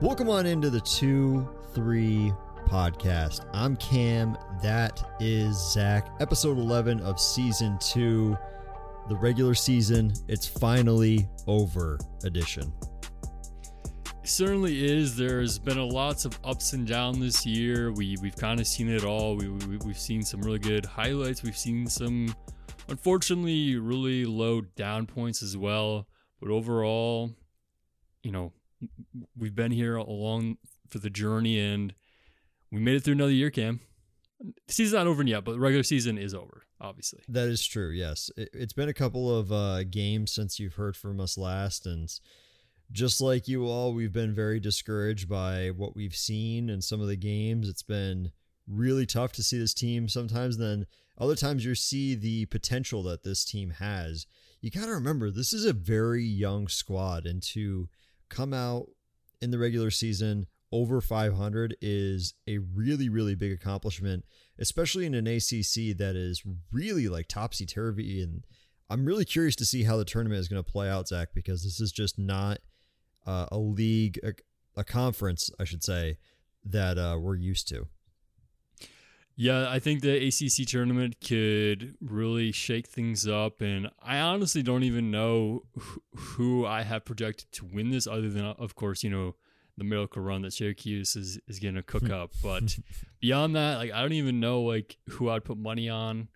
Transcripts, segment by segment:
Welcome on into the 2 3 podcast. I'm Cam. That is Zach. Episode 11 of season 2. The regular season, it's finally over edition. certainly is. There's been a lots of ups and downs this year. We we've kind of seen it all. We, we we've seen some really good highlights. We've seen some, unfortunately, really low down points as well. But overall, you know, we've been here along for the journey, and we made it through another year. Cam, the season's not over yet, but the regular season is over. Obviously, That is true. Yes, it, it's been a couple of uh, games since you've heard from us last, and just like you all, we've been very discouraged by what we've seen in some of the games. It's been really tough to see this team sometimes. Then other times you see the potential that this team has. You got to remember this is a very young squad, and to come out in the regular season over 500 is a really really big accomplishment especially in an ACC that is really like topsy turvy. And I'm really curious to see how the tournament is going to play out, Zach, because this is just not uh, a league, a, a, conference, I should say, that uh, we're used to. Yeah, I think the ACC tournament could really shake things up, and I honestly don't even know who I have projected to win this, other than, of course, you know, the miracle run that Syracuse is is going to cook up. But beyond that, like I don't even know like who I'd put money on.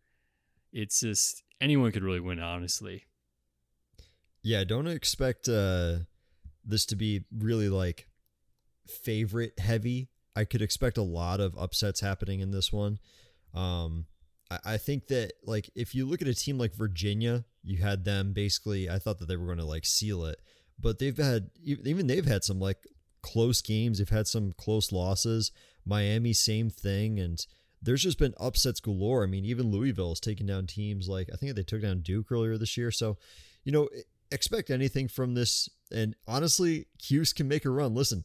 It's just anyone could really win, honestly. Yeah, don't expect uh, this to be really like favorite heavy. I could expect a lot of upsets happening in this one. Um, I, I think that like if you look at a team like Virginia, you had them basically. I thought that they were going to like seal it, but they've had even they've had some like close games. They've had some close losses. Miami, same thing. And there's just been upsets galore. I mean, even Louisville has taken down teams like, I think they took down Duke earlier this year. So, you know, expect anything from this. And honestly, Cuse can make a run. Listen,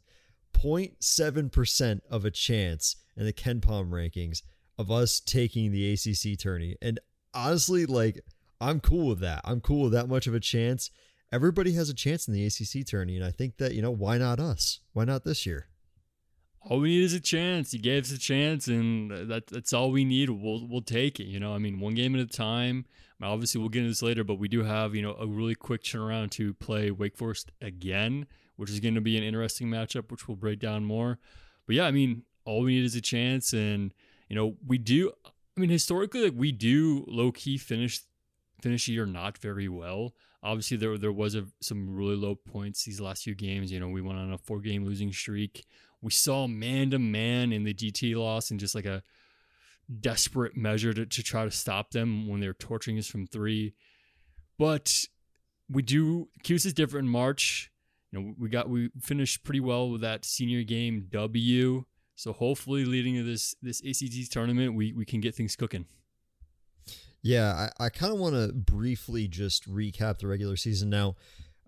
0.7% of a chance in the KenPom rankings of us taking the ACC tourney. And honestly, like, I'm cool with that. I'm cool with that much of a chance everybody has a chance in the ACC tourney, and I think that you know why not us? Why not this year? All we need is a chance. He gave us a chance, and that that's all we need. We'll we'll take it. You know, I mean, one game at a time. Obviously, we'll get into this later, but we do have you know a really quick turnaround to play Wake Forest again, which is going to be an interesting matchup, which we'll break down more. But yeah, I mean, all we need is a chance, and you know, we do. I mean, historically, like we do low key finish finish the year not very well obviously there there was a, some really low points these last few games. You know, we went on a four game losing streak. We saw man to man in the GT loss and just like a desperate measure to, to try to stop them when they're torturing us from three. But we do Cuse is different in March. You know, we got we finished pretty well with that senior game W. So hopefully leading to this this ACC tournament, we we can get things cooking. Yeah, I, I kind of want to briefly just recap the regular season now.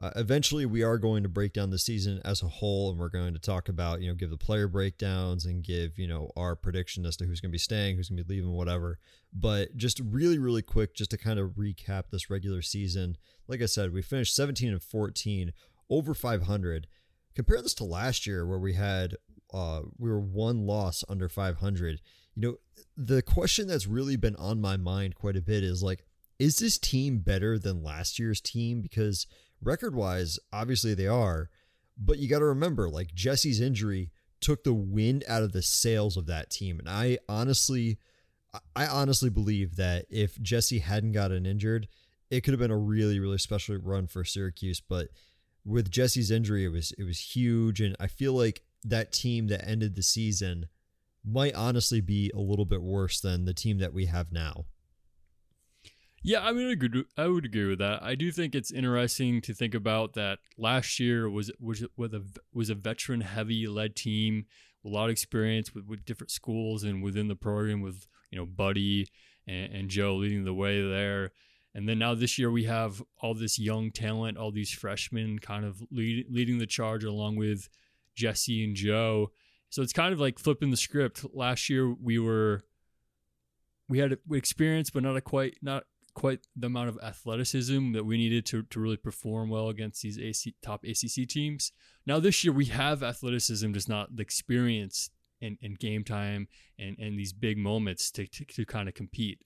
Uh, eventually, we are going to break down the season as a whole, and we're going to talk about, you know, give the player breakdowns and give, you know, our prediction as to who's going to be staying, who's going to be leaving, whatever. But just really, really quick, just to kind of recap this regular season. Like I said, we finished 17 and 14, over 500. Compare this to last year, where we had, uh, we were one loss under 500. You know, the question that's really been on my mind quite a bit is like, is this team better than last year's team? Because record wise, obviously they are, but you got to remember, like Jesse's injury took the wind out of the sails of that team. And I honestly, I honestly believe that if Jesse hadn't gotten injured, it could have been a really, really special run for Syracuse. But with Jesse's injury, it was it was huge, and I feel like that team that ended the season might honestly be a little bit worse than the team that we have now. Yeah, I mean, I, would agree with that. I do think it's interesting to think about that last year was was with a was a veteran heavy led team, a lot of experience with, with different schools and within the program with you know Buddy and, and Joe leading the way there. And then now this year we have all this young talent, all these freshmen kind of lead, leading the charge along with Jesse and Joe. So it's kind of like flipping the script. Last year we were we had experience, but not a quite not quite the amount of athleticism that we needed to, to really perform well against these AC, top ACC teams. Now this year we have athleticism, just not the experience and, and game time and, and these big moments to, to, to kind of compete.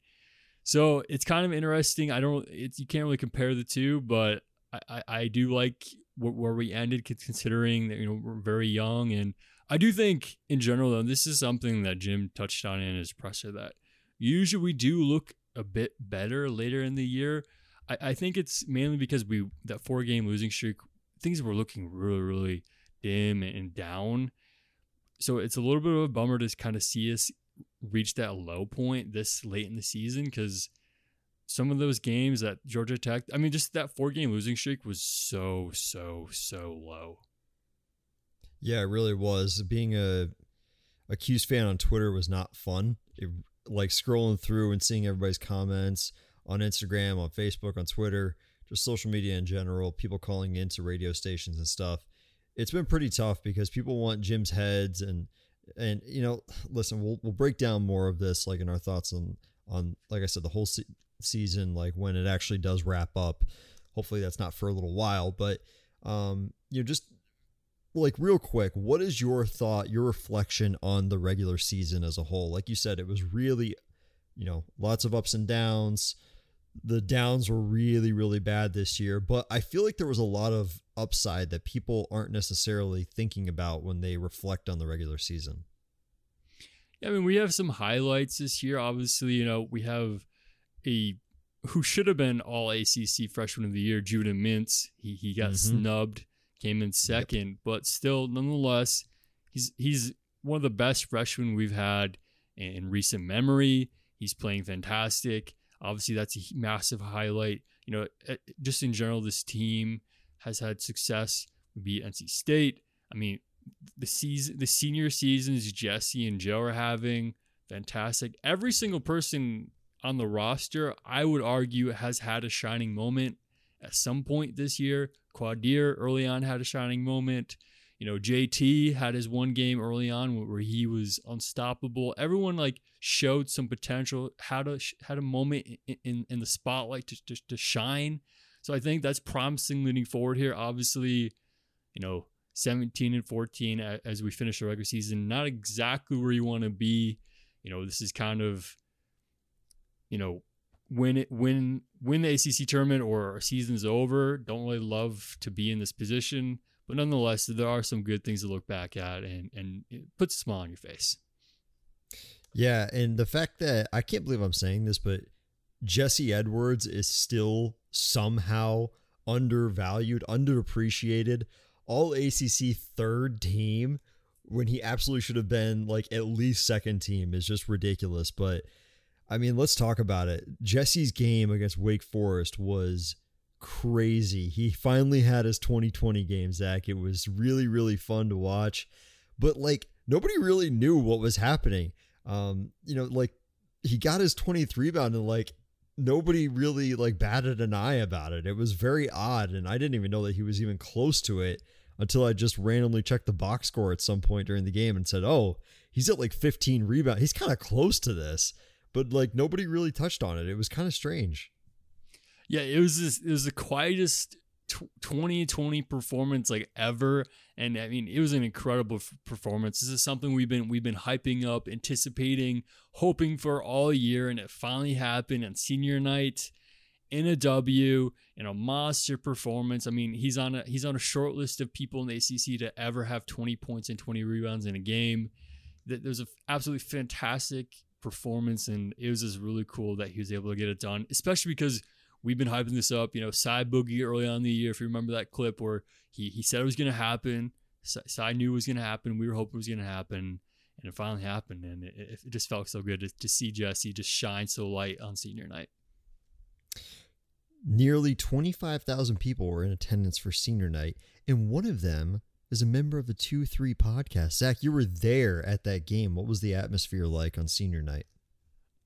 So it's kind of interesting. I don't, you can't really compare the two, but I, I, I do like where, where we ended considering that, you know, we're very young. And I do think in general, though, this is something that Jim touched on in his presser that usually we do look a bit better later in the year. I, I think it's mainly because we, that four game losing streak, things were looking really, really dim and down. So it's a little bit of a bummer to kind of see us reach that low point this late in the season because some of those games that Georgia Tech, I mean, just that four game losing streak was so, so, so low. Yeah, it really was. Being a a Cuse fan on Twitter was not fun. It, like scrolling through and seeing everybody's comments on Instagram, on Facebook, on Twitter, just social media in general, people calling into radio stations and stuff. It's been pretty tough because people want Jim's heads and and you know, listen, we'll we'll break down more of this like in our thoughts on on like I said the whole se- season like when it actually does wrap up. Hopefully that's not for a little while, but um you know just like real quick, what is your thought, your reflection on the regular season as a whole? Like you said, it was really, you know, lots of ups and downs. The downs were really, really bad this year, but I feel like there was a lot of upside that people aren't necessarily thinking about when they reflect on the regular season. Yeah, I mean, we have some highlights this year. Obviously, you know, we have a who should have been all ACC freshman of the year, Judah Mintz. He he got mm-hmm. snubbed came in second, yep. but still, nonetheless, he's he's one of the best freshmen we've had in recent memory. He's playing fantastic. Obviously, that's a massive highlight. You know, eh, just in general, this team has had success. We beat NC State. I mean, the season, the senior seasons Jesse and Joe are having fantastic. Every single person on the roster, I would argue, has had a shining moment at some point this year. Quadir early on had a shining moment. You know, JT had his one game early on where he was unstoppable. Everyone like showed some potential, had a had a moment in in, in the spotlight to, to to shine. So I think that's promising leading forward here. Obviously, you know, 17 and 14 as we finish the regular season, not exactly where you want to be. You know, this is kind of, you know, when it when win the ACC tournament or season's over. Don't really love to be in this position, but nonetheless, there are some good things to look back at, and and it puts a smile on your face. Yeah, and the fact that I can't believe I'm saying this, but Jesse Edwards is still somehow undervalued, underappreciated, all ACC third team when he absolutely should have been like at least second team is just ridiculous. But I mean, let's talk about it. Jesse's game against Wake Forest was crazy. He finally had his 2020 game, Zach. It was really, really fun to watch. But like nobody really knew what was happening. Um, you know, like he got his 23 rebound and like nobody really like batted an eye about it. It was very odd, and I didn't even know that he was even close to it until I just randomly checked the box score at some point during the game and said, "Oh, he's at like 15 rebound. He's kind of close to this." but like nobody really touched on it. It was kind of strange. Yeah, it was this, it was the quietest 2020 performance like ever and I mean it was an incredible f- performance. This is something we've been we've been hyping up, anticipating, hoping for all year and it finally happened on senior night in a W in a monster performance. I mean, he's on a he's on a short list of people in the ACC to ever have 20 points and 20 rebounds in a game. That there's an absolutely fantastic performance, and it was just really cool that he was able to get it done, especially because we've been hyping this up. You know, Cy Boogie early on in the year, if you remember that clip where he he said it was going to happen. Cy knew it was going to happen. We were hoping it was going to happen, and it finally happened. And it, it just felt so good to, to see Jesse just shine so light on senior night. Nearly 25,000 people were in attendance for senior night, and one of them is a member of the 2 3 podcast. Zach, you were there at that game. What was the atmosphere like on senior night?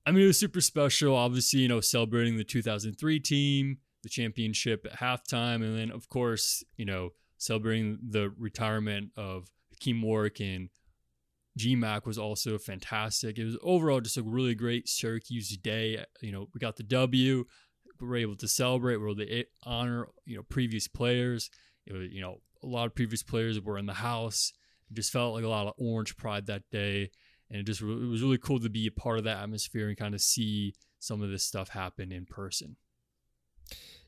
I mean, it was super special. Obviously, you know, celebrating the 2003 team, the championship at halftime, and then, of course, you know, celebrating the retirement of Hakim Warrick and GMAC was also fantastic. It was overall just a really great Syracuse day. You know, we got the W. We were able to celebrate, we were able to honor you know previous players. It was you know a lot of previous players were in the house. It just felt like a lot of orange pride that day, and it just it was really cool to be a part of that atmosphere and kind of see some of this stuff happen in person.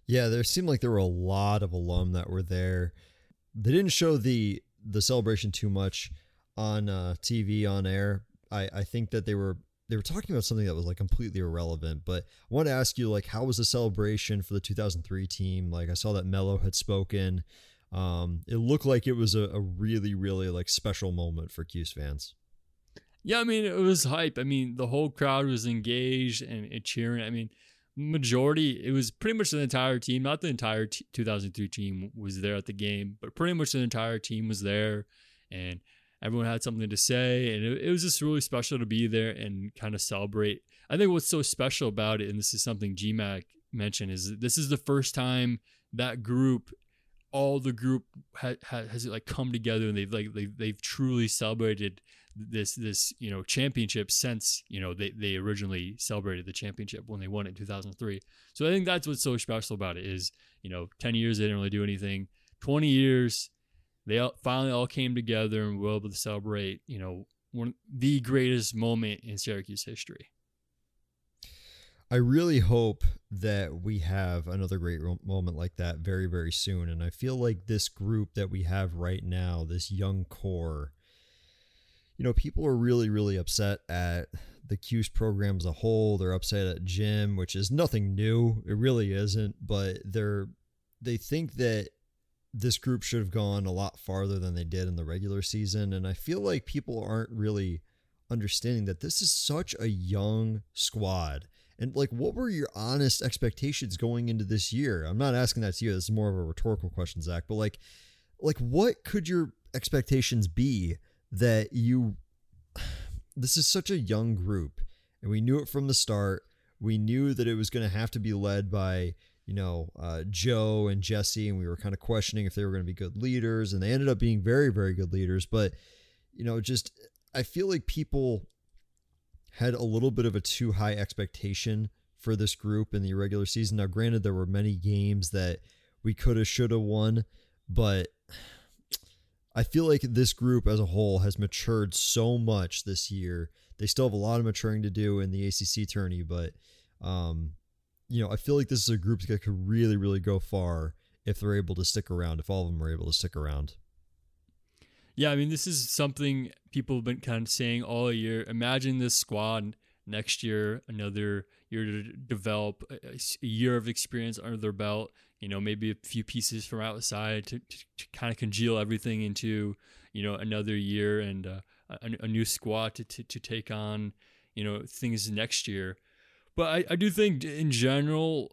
Yeah, there seemed like there were a lot of alum that were there. They didn't show the the celebration too much on uh, TV on air. I, I think that they were they were talking about something that was like completely irrelevant. But I want to ask you like how was the celebration for the 2003 team? Like I saw that Melo had spoken. Um, it looked like it was a, a really really like special moment for Cuse fans. Yeah, I mean it was hype. I mean the whole crowd was engaged and, and cheering. I mean majority it was pretty much the entire team not the entire t- 2003 team was there at the game but pretty much the entire team was there and everyone had something to say and it, it was just really special to be there and kind of celebrate i think what's so special about it and this is something gmac mentioned is this is the first time that group all the group ha, ha, has like come together and they've like they've, they've truly celebrated this this you know championship since you know they, they originally celebrated the championship when they won it in 2003 so i think that's what's so special about it is you know 10 years they didn't really do anything. 20 years they all, finally all came together and were able to celebrate you know one the greatest moment in syracuse history. I really hope that we have another great moment like that very, very soon. And I feel like this group that we have right now, this young core, you know, people are really, really upset at the Cuse program as a whole. They're upset at Jim, which is nothing new. It really isn't, but they're they think that this group should have gone a lot farther than they did in the regular season. And I feel like people aren't really understanding that this is such a young squad. And like, what were your honest expectations going into this year? I'm not asking that to you. This is more of a rhetorical question, Zach. But like, like, what could your expectations be that you this is such a young group and we knew it from the start. We knew that it was going to have to be led by you know uh, joe and jesse and we were kind of questioning if they were going to be good leaders and they ended up being very very good leaders. But you know just i feel like people had a little bit of a too high expectation for this group in the regular season. Now granted there were many games that we could have should have won but I feel like this group as a whole has matured so much this year. They still have a lot of maturing to do in the ACC tourney, but um, you know, I feel like this is a group that could really, really go far if they're able to stick around. If all of them are able to stick around. Yeah, I mean, this is something people have been kind of saying all year. Imagine this squad next year, another year to develop a, year of experience under their belt. You know, maybe a few pieces from outside to, to, to kind of congeal everything into you know another year and uh, a, a, new squad to, to, to take on you know things next year. But I, I do think in general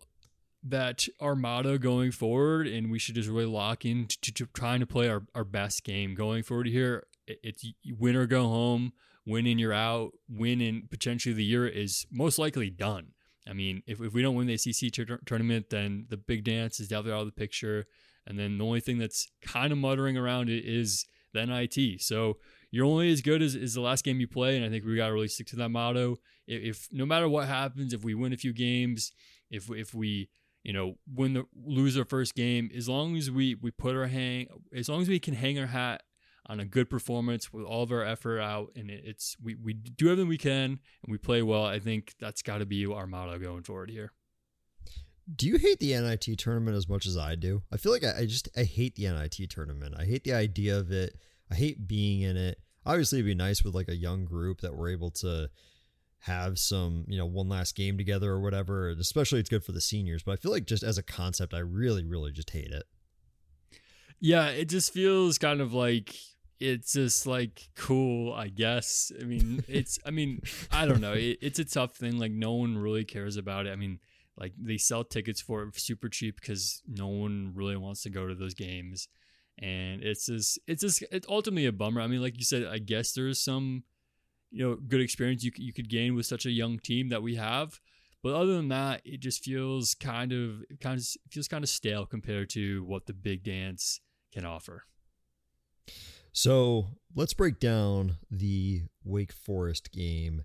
that our motto going forward, and we should just really lock in to, to trying to play our, our best game going forward here. It's win or go home win in you're out, win in potentially the year is most likely done. I mean, if, if we don't win the ACC tournament, then the big dance is definitely out of the picture. And then the only thing that's kind of muttering around it is the NIT. So you're only as good as, as the last game you play. And I think we got to really stick to that motto. If, if, no matter what happens, if we win a few games, if, if we, you know, win the lose our first game, as long as we, we put our hang, as long as we can hang our hat on a good performance with all of our effort out, and it's we we do everything we can and we play well. I think that's got to be our motto going forward here. Do you hate the NIT tournament as much as I do? I feel like I, I just I hate the NIT tournament. I hate the idea of it. I hate being in it. Obviously, it'd be nice with like a young group that we're able to have some, you know, one last game together or whatever. Especially, it's good for the seniors. But I feel like just as a concept, I really, really just hate it. Yeah, it just feels kind of like it's just like cool, I guess. I mean, it's, I mean, I don't know. It, it's a tough thing. Like, no one really cares about it. I mean, like, they sell tickets for it super cheap because no one really wants to go to those games. And it's just, it's just, it's ultimately a bummer. I mean, like you said, I guess there's some, you know, good experience you, you could gain with such a young team that we have. But other than that, it just feels kind of, kind of feels kind of stale compared to what the big dance can offer. So let's break down the Wake Forest game.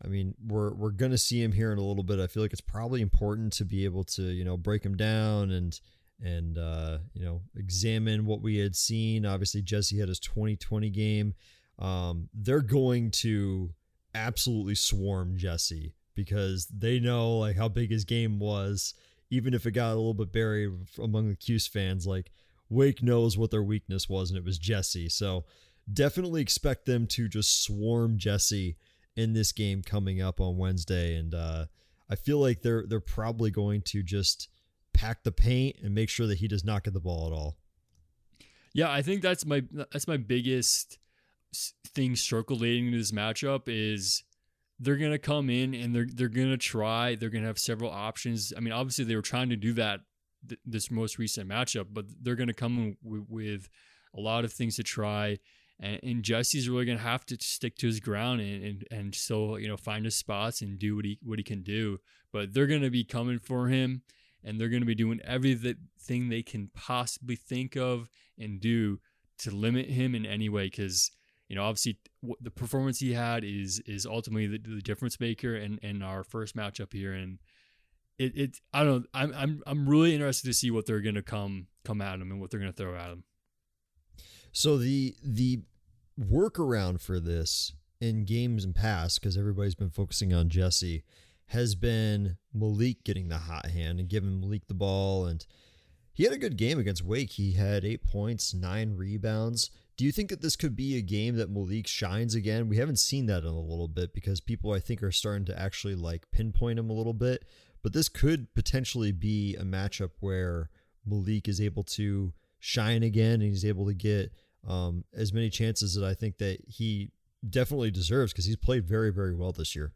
I mean, we're we're gonna see him here in a little bit. I feel like it's probably important to be able to you know break him down and and uh, you know examine what we had seen. Obviously, Jesse had his 2020 game. Um, they're going to absolutely swarm Jesse because they know like how big his game was. Even if it got a little bit buried among the Cuse fans, like Wake knows what their weakness was, and it was Jesse. So definitely expect them to just swarm Jesse in this game coming up on Wednesday. And uh, I feel like they're they're probably going to just pack the paint and make sure that he does not get the ball at all. Yeah, I think that's my that's my biggest thing circulating this matchup is they're gonna come in and they're they're gonna try. They're gonna have several options. I mean, obviously they were trying to do that th- this most recent matchup, but they're gonna come with, with a lot of things to try. And, and, Jesse's really gonna have to stick to his ground and, and and still you know find his spots and do what he what he can do. But they're gonna be coming for him and they're going to be doing everything they can possibly think of and do to limit him in any way because you know obviously the performance he had is is ultimately the, the difference maker in in our first matchup here and it, it I don't know I'm I'm I'm really interested to see what they're to come come at him and what they're to throw at him. So the the workaround for this in games and past because everybody's been focusing on Jesse has been Maliq getting the hot hand and giving Maliq the ball. And he had a good game against Wake. He had eight points, nine rebounds. Do you think that this could be a game that Maliq shines again? We haven't seen that in a little bit because people, I think, are starting to actually like pinpoint him a little bit. But this could potentially be a matchup where Maliq is able to shine again and he's able to get um, as many chances that I think that he definitely deserves because he's played very, very well this year.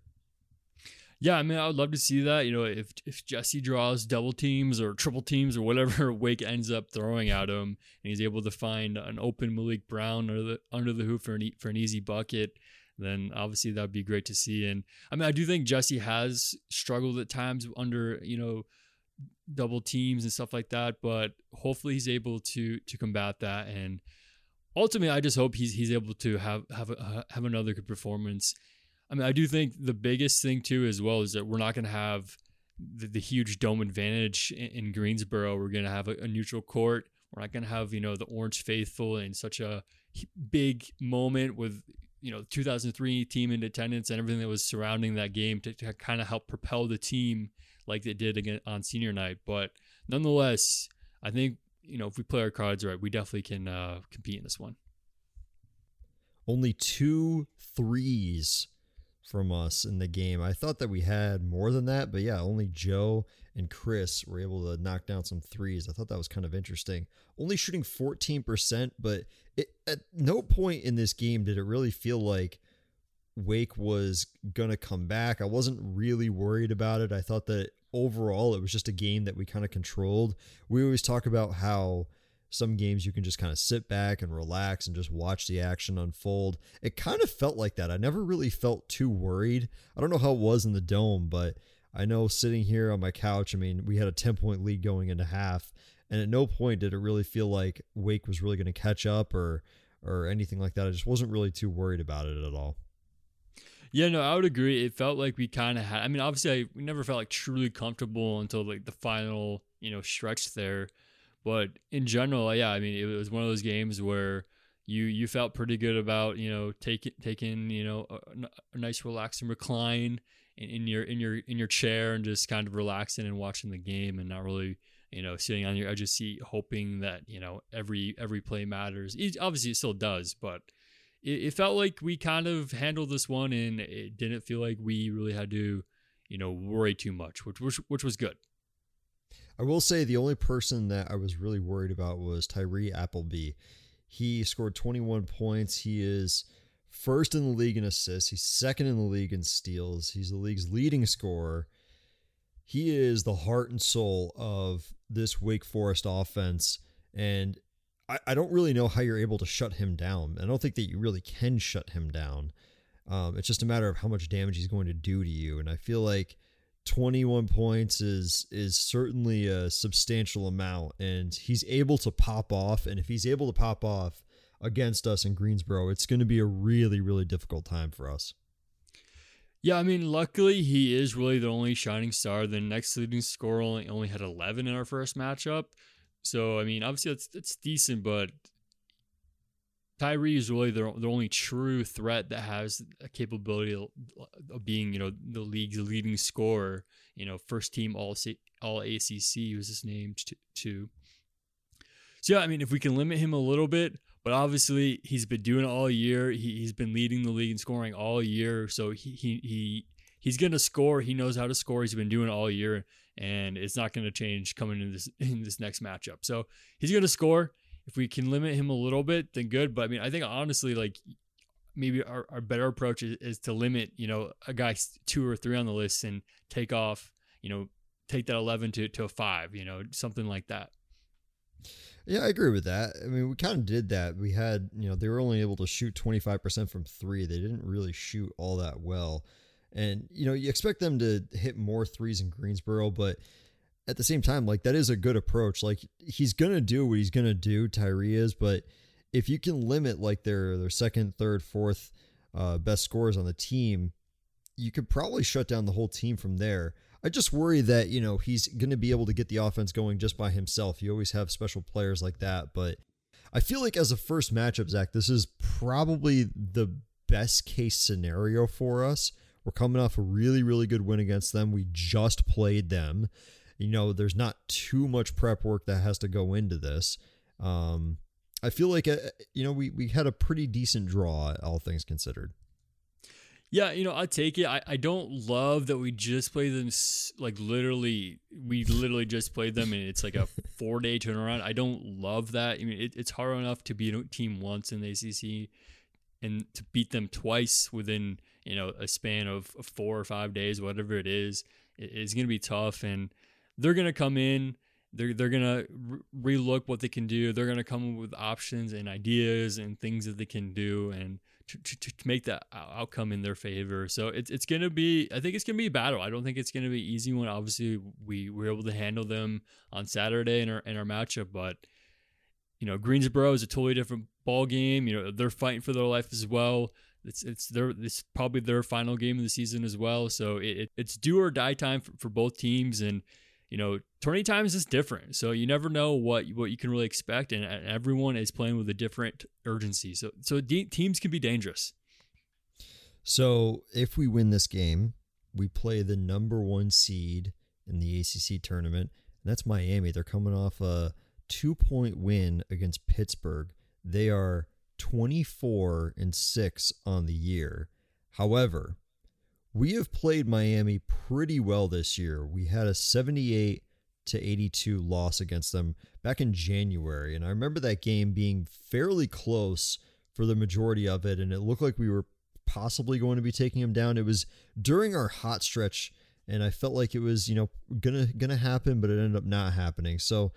Yeah, I mean, I would love to see that. You know, if if Jesse draws double teams or triple teams or whatever Wake ends up throwing at him, and he's able to find an open Maliq Brown under the under the hoop for an for an easy bucket, then obviously that'd be great to see. And I mean, I do think Jesse has struggled at times under you know double teams and stuff like that, but hopefully he's able to to combat that and ultimately I just hope he's he's able to have have a, have another good performance I mean, I do think the biggest thing too, as well, is that we're not going to have the, the, huge dome advantage in, in Greensboro. We're going to have a, a, neutral court. We're not going to have you know the Orange faithful in such a big moment with you know 2003 team in attendance and everything that was surrounding that game to, to kind of help propel the team like they did again on senior night. But nonetheless, I think you know if we play our cards right, we definitely can uh, compete in this one. Only two threes from us in the game. I thought that we had more than that, but yeah, only Joe and Chris were able to knock down some threes. I thought that was kind of interesting. Only shooting 14%, but it, at no point in this game did it really feel like Wake was going to come back. I wasn't really worried about it. I thought that overall it was just a game that we kind of controlled. We always talk about how some games you can just kind of sit back and relax and just watch the action unfold. It kind of felt like that. I never really felt too worried. I don't know how it was in the dome, but I know sitting here on my couch, I mean, we had a 10 point lead going into half, and at no point did it really feel like Wake was really going to catch up or or anything like that. I just wasn't really too worried about it at all. Yeah, no, I would agree. It felt like we kind of had. I mean, obviously, I, we never felt like truly comfortable until like the final, you know, stretch there. But in general, yeah, I mean, it was one of those games where you you felt pretty good about you know taking taking you know a, a nice relaxing recline in, in, your in your in your chair and just kind of relaxing and watching the game and not really you know sitting on your edge of seat hoping that you know every every play matters. It, obviously, it still does, but it, it felt like we kind of handled this one and it didn't feel like we really had to you know worry too much, which which which was good. I will say the only person that I was really worried about was Tyree Appleby. He scored 21 points. He is first in the league in assists. He's second in the league in steals. He's the league's leading scorer. He is the heart and soul of this Wake Forest offense. And I, I don't really know how you're able to shut him down. I don't think that you really can shut him down. Um, it's just a matter of how much damage he's going to do to you. And I feel like 21 points is is certainly a substantial amount and he's able to pop off and if he's able to pop off against us in Greensboro it's going to be a really really difficult time for us. Yeah, I mean, luckily he is really the only shining star. The next leading scorer only, only had 11 in our first matchup. So, I mean, obviously that's that's decent, but Tyree is really the, the only true threat that has a capability of, being, you know, the league's leading scorer. You know, first team all all ACC was his name too. So yeah, I mean, if we can limit him a little bit, but obviously he's been doing it all year. He, he's been leading the league in scoring all year, so he he, he he's going to score. He knows how to score. He's been doing it all year, and it's not going to change coming in this in this next matchup. So he's going to score if we can limit him a little bit, then good. But I mean, I think honestly, like maybe our, our better approach is, is to limit, you know, a guy two or three on the list and take off, you know, take that 11 to, to a five, you know, something like that. Yeah, I agree with that. I mean, we kind of did that. We had, you know, they were only able to shoot 25% from three. They didn't really shoot all that well. And, you know, you expect them to hit more threes in Greensboro, but at the same time, like that is a good approach. Like he's gonna do what he's gonna do, Tyree is, but if you can limit like their their second, third, fourth uh, best scores on the team, you could probably shut down the whole team from there. I just worry that you know he's going to be able to get the offense going just by himself. You always have special players like that, but I feel like as a first matchup, Zach, this is probably the best case scenario for us. We're coming off a really, really good win against them. We just played them you know, there's not too much prep work that has to go into this. Um, I feel like, uh, you know, we, we had a pretty decent draw, all things considered. Yeah, you know, I take it. I, I don't love that we just played them like literally. We literally just played them, and it's like a four day turnaround. I don't love that. I mean, it, it's hard enough to beat a team once in the ACC, and to beat them twice within you know a span of four or five days, whatever it is, it, it's going to be tough. And they're going to come in they're, they're going to re- relook what they can do they're going to come up with options and ideas and things that they can do and to, to, to make that outcome in their favor. So it's, it's going to be i think it's going to be a battle. I don't think it's going to be easy one. Obviously we were able to handle them on saturday in our, in our matchup but you know greensboro is a totally different ball game you know they're fighting for their life as well. It's it's their it's probably their final game of the season as well. So it, it's do or die time for, for both teams, and you know, tourney times is different. So you never know what what you can really expect, and, everyone is playing with a different urgency. So so de- teams can be dangerous. So if we win this game, we play the number one seed in the ACC tournament, and that's Miami. They're coming off a two point win against Pittsburgh. They are 24 and 6 on the year. However, we have played Miami pretty well this year. We had a 78 to 82 loss against them back in January. And I remember that game being fairly close for the majority of it. And it looked like we were possibly going to be taking them down. It was during our hot stretch. And I felt like it was, you know, gonna gonna happen, but it ended up not happening. So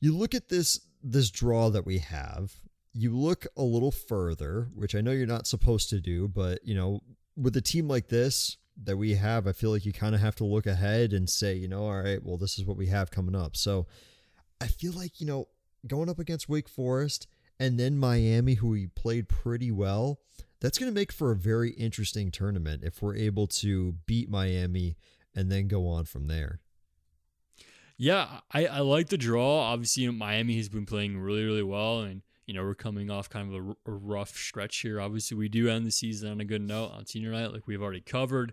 you look at this this draw that we have, you look a little further, which I know you're not supposed to do, but you know, with a team like this that we have, I feel like you kind of have to look ahead and say, you know, all right, well, this is what we have coming up. So I feel like, you know, going up against Wake Forest and then Miami, who we played pretty well, that's going to make for a very interesting tournament if we're able to beat Miami and then go on from there. Yeah, I, I like the draw. Obviously, Miami has been playing really, really well. And you know, we're coming off kind of a, rough stretch here. Obviously, we do end the season on a good note on senior night, like we've already covered.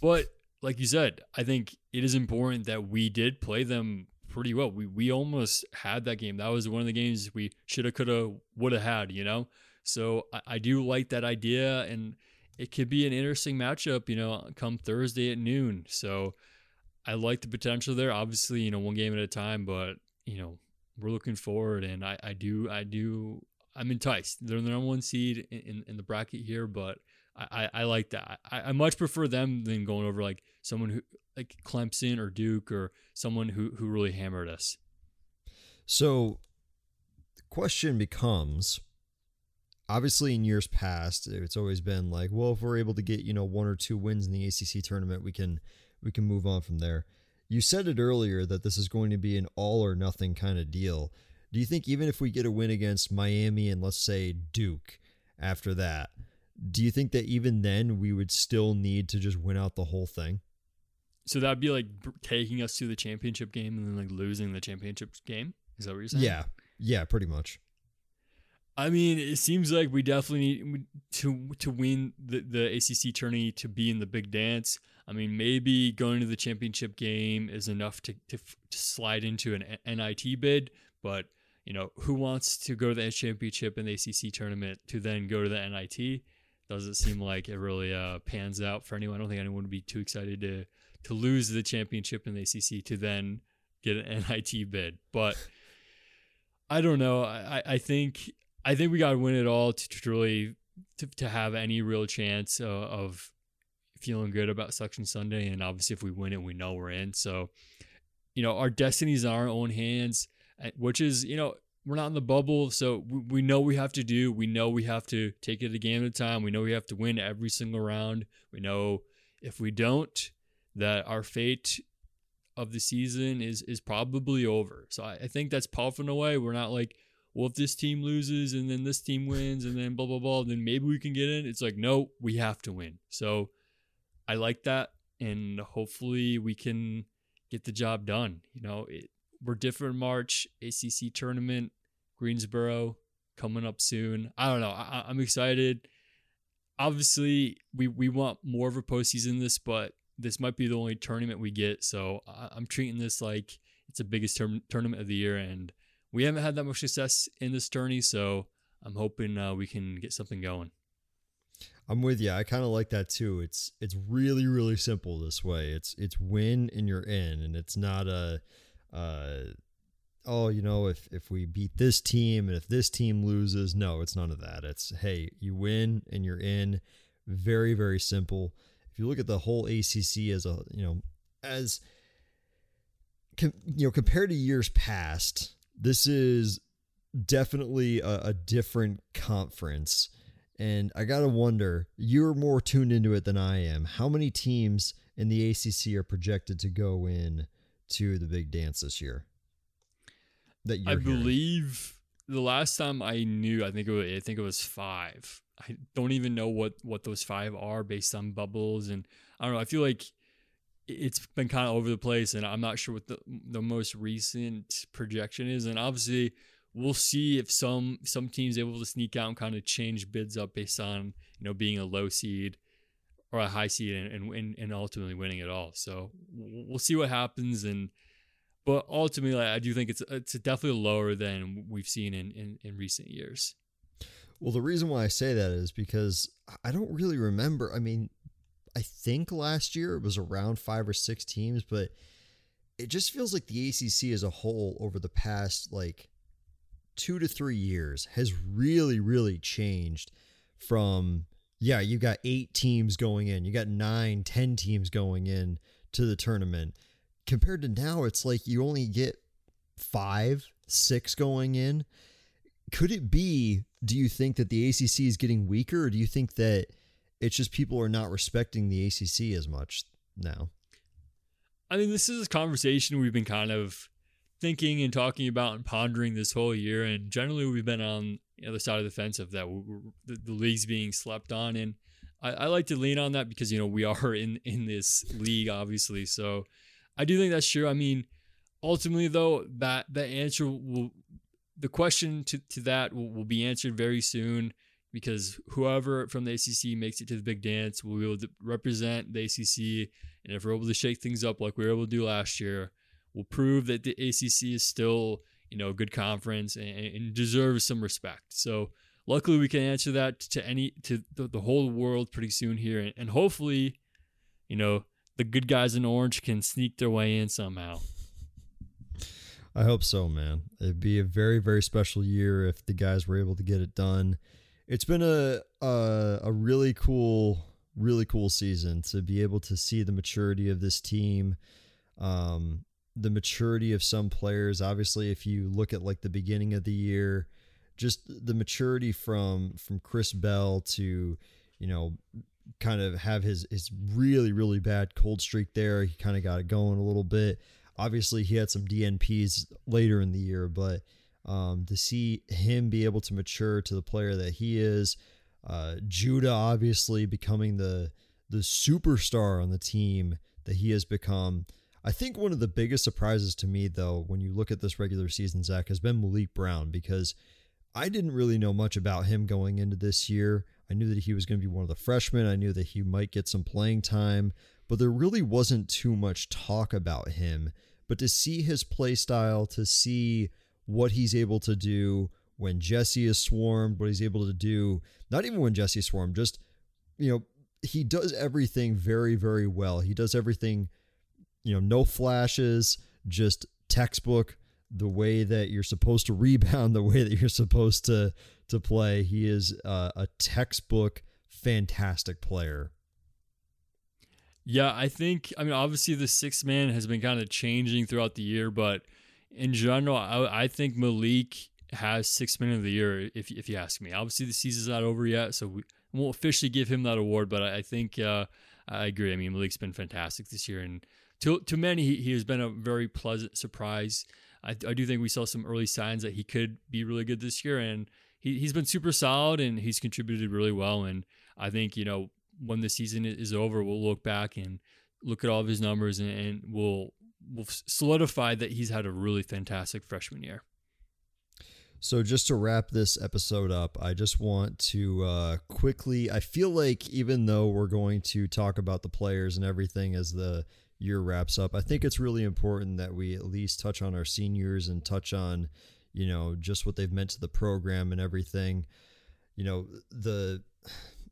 But like you said, I think it is important that we did play them pretty well. We we almost had that game. That was one of the games we should have, could have, would have had. You know, so I, I do like that idea, and it could be an interesting matchup. You know, come Thursday at noon. So I like the potential there. Obviously, you know, one game at a time, but you know, we're looking forward, and I, I do I do I'm enticed. They're the number one seed in, in, in the bracket here, but I, I, I like that. I, I much prefer them than going over like someone who like Clemson or Duke or someone who who really hammered us. So the question becomes obviously in years past it's always been like well if we're able to get you know one or two wins in the ACC tournament we can we can move on from there you said it earlier that this is going to be an all or nothing kind of deal. Do you think even if we get a win against Miami and let's say Duke after that, do you think that even then we would still need to just win out the whole thing? So that'd be like taking us to the championship game and then like losing the championship game. Is that what you're saying? Yeah, yeah, pretty much. I mean, it seems like we definitely need to to win the the ACC tourney to be in the big dance. I mean, maybe going to the championship game is enough to to, to slide into an NIT bid, but you know, who wants to go to the championship and the ACC tournament to then go to the NIT? Doesn't seem like it really uh, pans out for anyone. I don't think anyone would be too excited to to lose the championship in the ACC to then get an NIT bid. But I don't know. I, I think I think we got to win it all to, to really to, to have any real chance uh, of feeling good about Selection Sunday. And obviously, if we win it, we know we're in. So, you know, our destiny's in our own hands, uh, which is you know we're not in the bubble, so we, we know we have to do. We know we have to take it a game at a time. We know we have to win every single round. We know if we don't, that our fate of the season is is probably over. So I, I think that's powerful in a way. We're not like, well, if this team loses and then this team wins and then blah blah blah, then maybe we can get in. It's like, no, we have to win. So I like that, and hopefully we can get the job done. You know, it, we're different March ACC tournament, Greensboro coming up soon. I don't know. I, I'm excited. Obviously, we we want more of a postseason this, but this might be the only tournament we get. So I'm treating this like it's the biggest ter- tournament of the year, and we haven't had that much success in this tourney. So I'm hoping uh, we can get something going. I'm with you. I kind of like that too. It's it's really really simple this way. It's it's win and you're in, and it's not a, uh, oh you know if if we beat this team and if this team loses, no, it's none of that. It's hey you win and you're in. Very very simple if you look at the whole ACC as a you know as com, you know compared to years past, this is definitely a, a different conference. And I gotta wonder, you're more tuned into it than I am. How many teams in the ACC are projected to go in to the big dance this year? That you I believe the last time I knew, I think it was, I think it was five. I don't even know what what those five are based on bubbles, and I don't know. I feel like it's been kind of over the place, and I'm not sure what the the most recent projection is. And obviously, we'll see if some some teams able to sneak out and kind of change bids up based on you know being a low seed or a high seed and and, and ultimately winning it all. So we'll see what happens and. But ultimately, I do think it's it's definitely lower than we've seen in, in, in recent years. Well, the reason why I say that is because I don't really remember. I mean, I think last year it was around five or six teams, but it just feels like the ACC as a whole over the past like two to three years has really, really changed from, yeah, you got eight teams going in, you got nine, ten teams going in to the tournament. Compared to now, it's like you only get five, six going in. Could it be do you think that the ACC is getting weaker, or do you think that it's just people are not respecting the ACC as much now? I mean, this is a conversation we've been kind of thinking and talking about and pondering this whole year, and generally we've been on the other side of the fence of that the, the league's being slept on, and I, I like to lean on that because you know we are in in this league, obviously. So I do think that's true. I mean, ultimately though, that that answer will the question to, to that will, will be answered very soon because whoever from the ACC makes it to the big dance will be able to represent the ACC. And if we're able to shake things up like we were able to do last year, we'll prove that the ACC is still, you know, a good conference and, and deserves some respect. So luckily we can answer that to any to the, the whole world pretty soon here, and, and hopefully, you know, the good guys in orange can sneak their way in somehow. I hope so, man. It'd be a very, very special year if the guys were able to get it done. It's been a a, a really cool, really cool season to be able to see the maturity of this team, um, the maturity of some players. Obviously, if you look at like the beginning of the year, just the maturity from from Chris Bell to, you know, kind of have his his really really bad cold streak there. He kind of got it going a little bit obviously he had some DNPs later in the year, but um, to see him be able to mature to the player that he is, Uh, Judah obviously becoming the the superstar on the team that he has become. I think one of the biggest surprises to me, though, when you look at this regular season, Zach, has been Maliq Brown because I didn't really know much about him going into this year. I knew that he was going to be one of the freshmen. I knew that he might get some playing time, but there really wasn't too much talk about him. But to see his play style, to see what he's able to do when Jesse is swarmed, what he's able to do, not even when Jesse swarmed, just, you know, he does everything very, very well. He does everything, you know, no flashes, just textbook, the way that you're supposed to rebound, the way that you're supposed to to play. He is uh, a textbook fantastic player. Yeah, I think I mean obviously the six man has been kind of changing throughout the year, but in general, I, I think Maliq has six man of the year. If if you ask me, obviously the season's not over yet, so we won't officially give him that award. But I, I think uh, I agree. I mean Maliq's been fantastic this year, and to to many he, he has been a very pleasant surprise. I, I do think we saw some early signs that he could be really good this year, and he, he's been super solid and he's contributed really well. And I think, you know, when the season is over, we'll look back and look at all of his numbers and, and we'll, we'll solidify that he's had a really fantastic freshman year. So, just to wrap this episode up, I just want to uh, quickly. I feel like even though we're going to talk about the players and everything as the year wraps up, I think it's really important that we at least touch on our seniors and touch on you know, just what they've meant to the program and everything. You know, the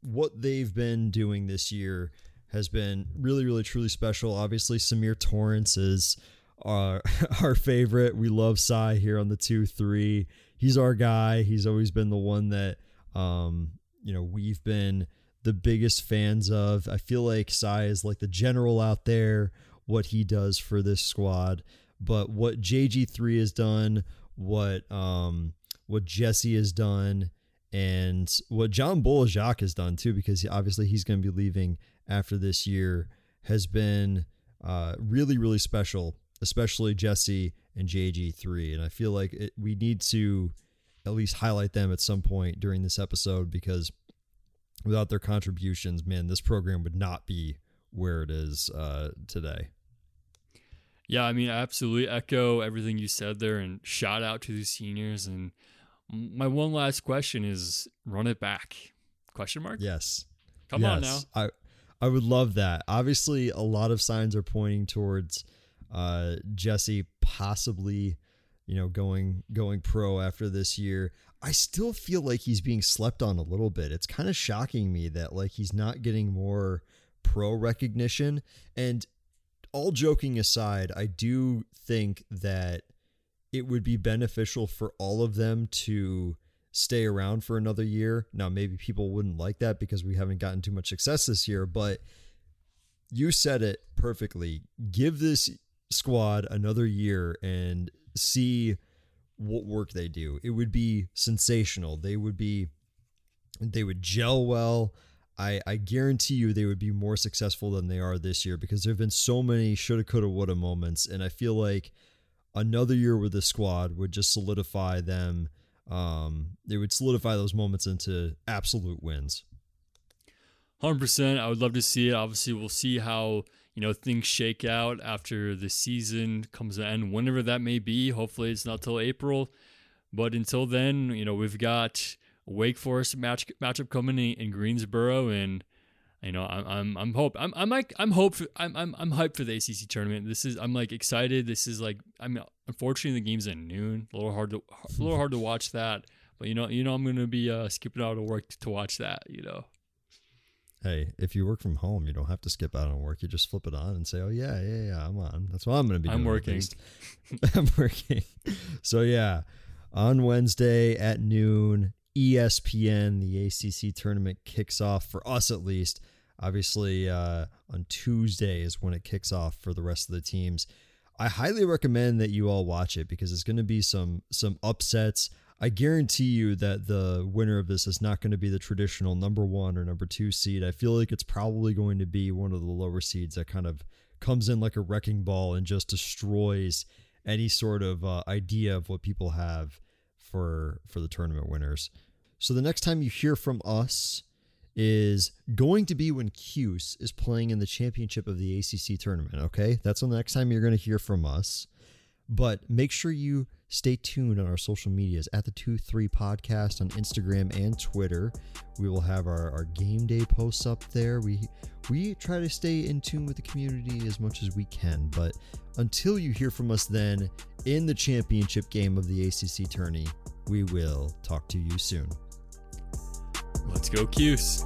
what they've been doing this year has been really, really, truly special. Obviously, Symir Torrence is our our favorite. We love Cy here on the two three. He's our guy. He's always been the one that um, you know we've been the biggest fans of. I feel like Cy is like the general out there. What he does for this squad, but what JG3 has done, what um what Jesse has done and what John Bol Ajak has done too, because obviously he's going to be leaving after this year, has been uh, really, really special, especially Jesse and JG3. And I feel like it, we need to at least highlight them at some point during this episode because without their contributions, man, this program would not be where it is uh, today. Yeah, I mean, I absolutely echo everything you said there, and shout out to the seniors. And my one last question is: run it back? Question mark? Yes. Come yes. on now. I I would love that. Obviously, a lot of signs are pointing towards uh, Jesse possibly, you know, going going pro after this year. I still feel like he's being slept on a little bit. It's kind of shocking me that like he's not getting more pro recognition and all joking aside, I do think that it would be beneficial for all of them to stay around for another year. Now, maybe people wouldn't like that because we haven't gotten too much success this year, but you said it perfectly. Give this squad another year and see what work they do. It would be sensational. They would be they would gel well. I, I guarantee you they would be more successful than they are this year because there have been so many shoulda, coulda, woulda moments. And I feel like another year with the squad would just solidify them. Um, they would solidify those moments into absolute wins. 100%. I would love to see it. Obviously, we'll see how, you know, things shake out after the season comes end, whenever that may be. Hopefully, it's not till April. But until then, you know, we've got Wake Forest match matchup coming in, in Greensboro, and you know I'm I'm I'm hope I'm I'm like I'm hope for, I'm I'm I'm hyped for the ACC tournament. This is I'm like excited. This is like I mean unfortunately the game's at noon. A little hard to a little hard to watch that, but you know you know I'm gonna be uh, skipping out of work to watch that. You know. Hey, if you work from home, you don't have to skip out on work. You just flip it on and say, "Oh yeah, yeah, yeah, I'm on." That's what I'm going to be. Doing. I'm working. I'm working. So yeah, on Wednesday at noon, ESPN, the ACC tournament kicks off for us at least. Obviously, uh, on Tuesday is when it kicks off for the rest of the teams. I highly recommend that you all watch it because it's going to be some some upsets. I guarantee you that the winner of this is not going to be the traditional number one or number two seed. I feel like it's probably going to be one of the lower seeds that kind of comes in like a wrecking ball and just destroys any sort of uh, idea of what people have for for the tournament winners. So the next time you hear from us is going to be when Cuse is playing in the championship of the ACC tournament. Okay, that's when the next time you're going to hear from us. But make sure you stay tuned on our social medias at the 2 3 podcast on Instagram and Twitter. We will have our, our game day posts up there. We we try to stay in tune with the community as much as we can. But until you hear from us then in the championship game of the ACC tourney, we will talk to you soon. Let's go, Cuse.